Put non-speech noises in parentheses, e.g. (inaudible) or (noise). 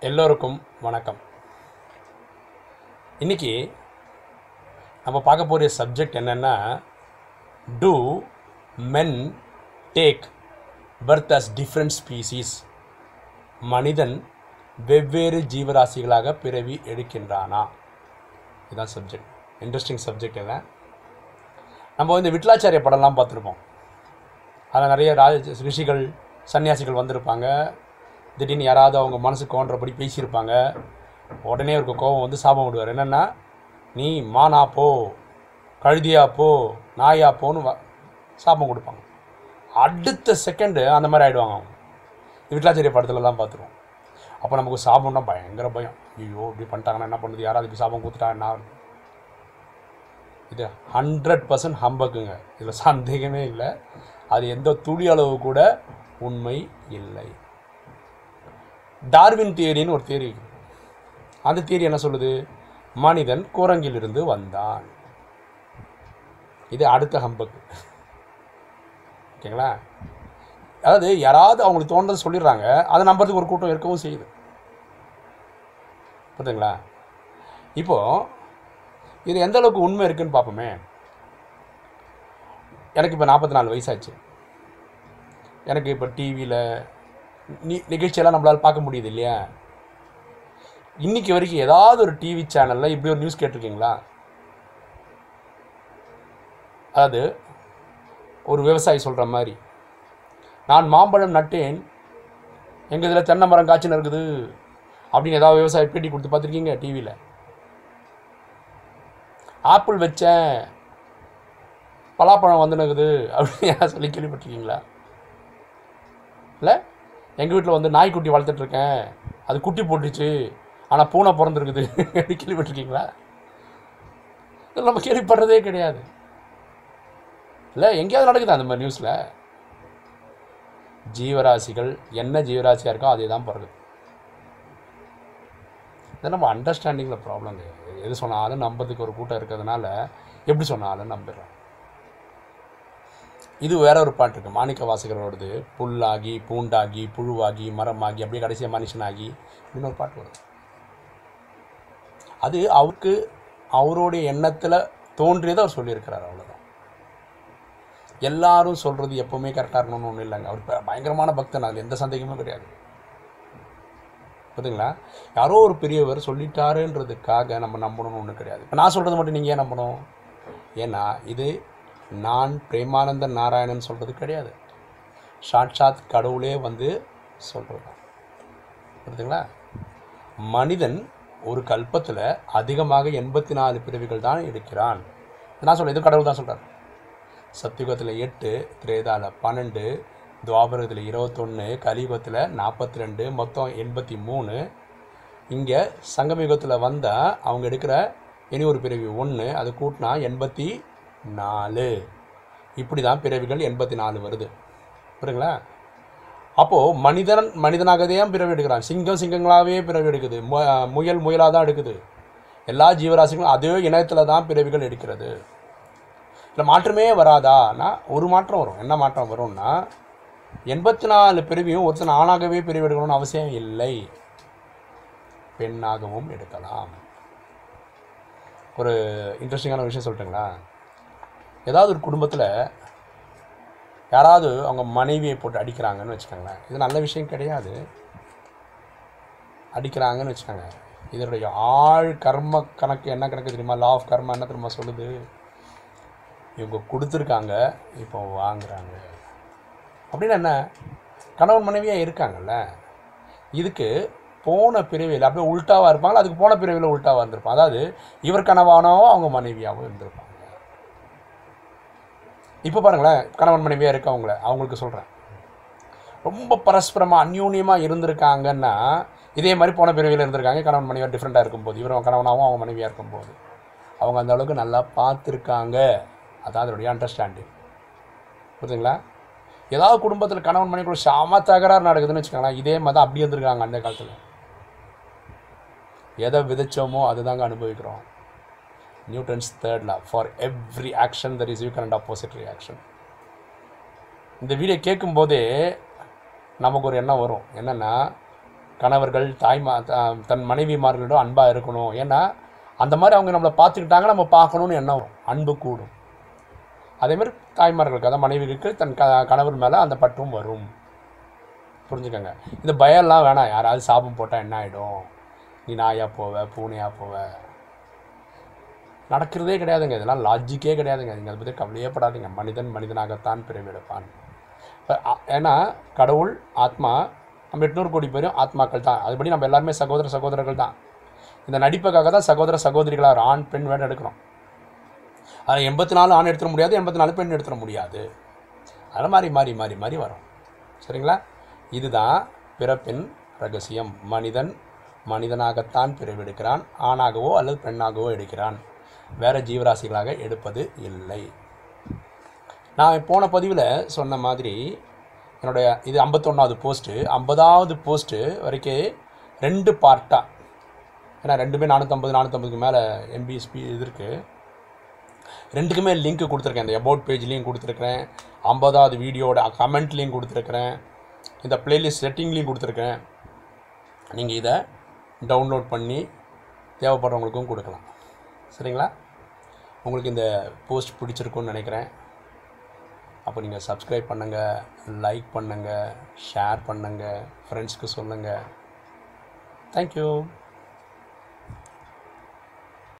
எல்லோருக்கும் வணக்கம். இன்றைக்கி நம்ம பார்க்க போகிற சப்ஜெக்ட் என்னென்னா two men take birth as different species மனிதன் வெவ்வேறு ஜீவராசிகளாக பிறவி எடுக்கின்றானா? இதுதான் சப்ஜெக்ட் இன்ட்ரெஸ்டிங் சப்ஜெக்ட் என்ன? நம்ம வந்து விட்லாச்சாரிய படம்லாம் பார்த்துருப்போம். அதில் நிறைய ராஜ ரிஷிகள் சன்னியாசிகள் வந்திருப்பாங்க. திடீர்னு யாராவது அவங்க மனசு கோன்றபடி பேசியிருப்பாங்க. உடனே இருக்க கோபம் வந்து சாபம் விடுவார். என்னென்னா நீ மானா போ கழுதியா போ நாயா போன்னு வ- சாபம் கொடுப்பாங்க. அடுத்த செகண்டு அந்த மாதிரி ஆகிடுவாங்க அவங்க. விட்லாச்சாரிய படத்துலலாம் பார்த்துருவோம். அப்போ நமக்கு சாபம்னா பயங்கர பயம். ஐயோ இப்படி பண்ணிட்டாங்கன்னா என்ன பண்ணுது? யாராவது இப்படி சாபம் கொடுத்துட்டா என்ன இது ஹண்ட்ரட் பர்சன்ட் ஹம்பக்குங்க. இதில் சந்தேகமே இல்லை. அது எந்த துளி அளவு கூட உண்மை இல்லை. டார்வின் தியரின்னு ஒரு தியரி அந்த தியரி என்ன சொல்லுது? மனிதன் குரங்கிலிருந்து வந்தான். இது அடுத்த ஹம்பக்கு. ஓகேங்களா? அதாவது யாராவது அவங்களுக்கு தோன்றது சொல்லிடுறாங்க அதை நம்புறதுக்கு ஒரு கூட்டம் இருக்கவும் செய்யுது. புரியுதுங்களா? இப்போது இது எந்த அளவுக்கு உண்மை இருக்குன்னு பார்ப்போமே. எனக்கு இப்போ நாற்பத்தி நாலு வயசாச்சு. எனக்கு இப்போ டிவியில் நிகழ்ச்சியெல்லாம் நம்மளால் பார்க்க முடியுது இல்லையா இன்னைக்கு வரைக்கும் ஏதாவது ஒரு டிவி சேனலில் இப்படி ஒரு நியூஸ் கேட்டிருக்கீங்களா? அதாவது ஒரு விவசாயி சொல்கிற மாதிரி நான் மாம்பழம் நட்டேன் எங்கள் இதில் தென்னை மரம் காய்ச்சல் இருக்குது அப்படின்னு ஏதாவது விவசாயி பேட்டி கொடுத்து பார்த்துருக்கீங்க டிவியில் ஆப்பிள் வச்சேன் பலாப்பழம் வந்துனுக்குது அப்படின்னு சொல்லி கேள்விப்பட்டிருக்கீங்களா? இல்லை? எங்கள் வீட்டில் வந்து நாய்க்குட்டி வளர்த்துட்ருக்கேன். அது குட்டி போட்டுச்சு. ஆனால் பூனை பிறந்திருக்குது. (laughs) கேள்விப்பட்டிருக்கீங்களா? நம்ம கேள்விப்படுறதே கிடையாது. இல்லை எங்கேயாவது நடக்குது அந்த மாதிரி நியூஸில் ஜீவராசிகள் என்ன ஜீவராசியாக இருக்கோ அதே தான் பிறகு இது நம்ம அண்டர்ஸ்டாண்டிங்கில் ப்ராப்ளம் கிடையாது. எது சொன்னாலும் நம்புறதுக்கு ஒரு கூட்டம் இருக்கிறதுனால எப்படி சொன்னாலும் நம்பிடுறோம் இது வேற ஒரு பாட்டு இருக்குது மாணிக்க வாசகரோடது. புல்லாகி பூண்டாகி புழுவாகி மரமாகி அப்படியே கடைசியாக மனுஷனாகி இன்னொரு பாட்டு வருது. அது அவருக்கு அவருடைய எண்ணத்தில் தோன்றியதை அவர் சொல்லியிருக்கிறார் அவ்வளோதான் எல்லாரும் சொல்கிறது எப்போவுமே கரெக்டாக இருக்கணும்னு ஒன்றும் இல்லைங்க. அவர் பயங்கரமான பக்தன். அதில் எந்த சந்தேகமும் கிடையாது. புரியுதுங்களா? யாரோ ஒரு பெரியவர் சொல்லிட்டாருன்றதுக்காக நம்ம நம்பணும்னு ஒன்றும் கிடையாது. இப்போ நான் சொல்கிறது மட்டும் நீங்கள் ஏன் நம்பணும்? ஏன்னா இது நான் பிரேமானந்த நாராயணன் சொல்கிறது கிடையாது. சாட்சாத் கடவுளே வந்து சொல்கிறது புரியுதுங்களா? மனிதன் ஒரு கல்பத்தில் அதிகமாக எண்பத்தி நாலு பிரிவுகள் தான் எடுக்கிறான் நான் சொல்ல இது கடவுள் தான் சொல்கிறார் சத்தியுகத்தில் எட்டு திரேதாவில் பன்னெண்டு துவாபரத்தில் இருபத்தொன்று கலியுகத்தில் நாற்பத்தி ரெண்டு மொத்தம் எண்பத்தி மூணு இங்கே சங்கமயுகத்தில் வந்தால் அவங்க எடுக்கிற இனி ஒரு பிரிவு ஒன்று அது கூட்டினா எண்பத்தி நாலு. இப்படி தான் பிறவிகள் எண்பத்தி நாலு வருது. புரியுங்களா அப்போது மனிதன் மனிதனாகவே தான் பிறவி எடுக்கிறான். சிங்கம் சிங்கங்களாகவே பிறவி எடுக்குது. முயல் முயலாக தான் எடுக்குது. எல்லா ஜீவராசிகளும் அதே இனத்தில் தான் பிறவிகள் எடுக்கிறது. இல்லை மாற்றமே வராதானா ஒரு மாற்றம் வரும். என்ன மாற்றம் வரும்னா எண்பத்தி நாலு பிறவியும் ஒருத்தன் ஆணாகவே பிரிவு எடுக்கணும்னு அவசியம் இல்லை. பெண்ணாகவும் எடுக்கலாம். ஒரு இன்ட்ரெஸ்டிங்கான விஷயம் சொல்லட்டுங்களா? ஏதாவது ஒரு குடும்பத்தில் யாராவது அவங்க மனைவியை போட்டு அடிக்கிறாங்கன்னு வச்சுக்கோங்களேன். இது நல்ல விஷயம் கிடையாது. அடிக்கிறாங்கன்னு வச்சுக்கோங்க. இதனுடைய ஆழ் கர்ம கணக்கு என்ன கணக்கு தெரியுமா? லா ஆஃப் கர்மா என்ன தெரியுமா சொல்லுது? இவங்க கொடுத்துருக்காங்க இப்போ வாங்குறாங்க. அப்படின்னு என்ன? கணவன் மனைவியாக இருக்காங்கல்ல. இதுக்கு போன பிறவியில் அப்படியே உல்ட்டாவாக இருப்பாங்களா? அதுக்கு போன பிறவியில் உல்ட்டாவாக இருந்திருப்பான் அதாவது இவர் கணவானோ அவங்க மனைவியாகவும் இருந்திருப்பான் இப்போ பாருங்களேன் கணவன் மனைவியாக இருக்கவங்கள அவங்களுக்கு சொல்கிறேன் ரொம்ப பரஸ்பரமாக அந்யூன்யமாக இருந்திருக்காங்கன்னா இதே மாதிரி போன பிறவியில் இருந்திருக்காங்க கணவன் மனைவியாக டிஃப்ரெண்ட்டாக இருக்கும்போது. இவர் கணவனாகவும் அவங்க மனைவியாக இருக்கும்போது. அவங்க அந்த அளவுக்கு நல்லா பார்த்துருக்காங்க. அதான் அதனுடைய அண்டர்ஸ்டாண்டிங் புரியுதுங்களா ஏதாவது குடும்பத்தில் கணவன் மனைவி கூட சாம தகராறு நடக்குதுன்னு வச்சுக்கோங்களேன் இதே மாதிரி தான் அப்படி இருந்திருக்காங்க அந்த காலத்தில். எதை விதைச்சோமோ அதுதாங்க அனுபவிக்கிறோம். Newton's third law for every action there is you and opposite reaction இந்த வீடியோ கேட்கும்போதே நமக்கு ஒரு எண்ணம் வரும். என்னென்னா கணவர்கள் தாய்மா த- தன் மனைவிமார்களிடம் அன்பாக இருக்கணும். ஏன்னா அந்த மாதிரி அவங்க நம்மளை பார்த்துக்கிட்டாங்க நம்ம பார்க்கணும்னு எண்ணம் வரும். அன்பு கூடும். அதேமாதிரி தாய்மார்களுக்கு அதான் மனைவிக்கு தன் க கணவர் மேலே அந்த பற்றும் வரும். புரிஞ்சுக்கோங்க. இந்த பயம்லாம் வேணாம். யாராவது சாபம் போட்டால் என்ன ஆகிடும் நீ நாயாக போவ பூனையாக போவ? நடக்கிறதே கிடையாதுங்க. இதெல்லாம் லாஜிக்கே கிடையாதுங்க. நீங்கள் அதை பற்றி கவலையே படாதீங்க மனிதன் மனிதனாகத்தான் பிறவிடுப்பான் இப்போ ஏன்னா கடவுள் ஆத்மா நம்ம எட்நூறு கோடி பேரும் ஆத்மாக்கள் தான். அதுபடி நம்ம எல்லாருமே சகோதர சகோதரர்கள் தான். இந்த நடிப்புக்காக தான் சகோதர சகோதரிகளாக ஆண் பெண் வேணும் எடுக்கணும் அதில் எண்பத்தி நாலு ஆண் எடுத்துட முடியாது எண்பத்தி நாலு பெண் எடுத்துட முடியாது. அதெல்லாம் மாறி மாறி மாறி மாறி வரும். சரிங்களா? இதுதான் பிறப்பின் ரகசியம். மனிதன் மனிதனாகத்தான் பிறவெடுக்கிறான் ஆணாகவோ அல்லது பெண்ணாகவோ எடுக்கிறான். வேறு ஜீவராசிகளாக எடுப்பது இல்லை. நான் போன பதிவில் சொன்ன மாதிரி என்னுடைய இது ஐம்பத்தொன்னாவது போஸ்ட்டு ஐம்பதாவது போஸ்ட்டு வரைக்கும் ரெண்டு பார்ட்டாக ஏன்னா ரெண்டுமே நானூற்றம்பது நானூற்றம்பதுக்கு மேலே எம்பிஎஸ்பி இது இருக்குது ரெண்டுக்குமே லிங்க் கொடுத்துருக்கேன். இந்த அபவுட் பேஜ்லேயும் கொடுத்துருக்குறேன். ஐம்பதாவது வீடியோட கமெண்ட்லேயும் கொடுத்துருக்குறேன். இந்த ப்ளேலிஸ்ட் செட்டிங்லேயும் கொடுத்துருக்கேன் நீங்கள் இதை டவுன்லோட் பண்ணி தேவைப்படுறவங்களுக்கும் கொடுக்கலாம். சரிங்களா? உங்களுக்கு இந்த போஸ்ட் பிடிச்சிருக்குன்னு நினைக்கிறேன். அப்போ நீங்கள் சப்ஸ்கிரைப் பண்ணுங்கள் லைக் பண்ணுங்கள் ஷேர் பண்ணுங்கள் ஃப்ரெண்ட்ஸ்க்கு சொல்லுங்கள் தேங்க்யூ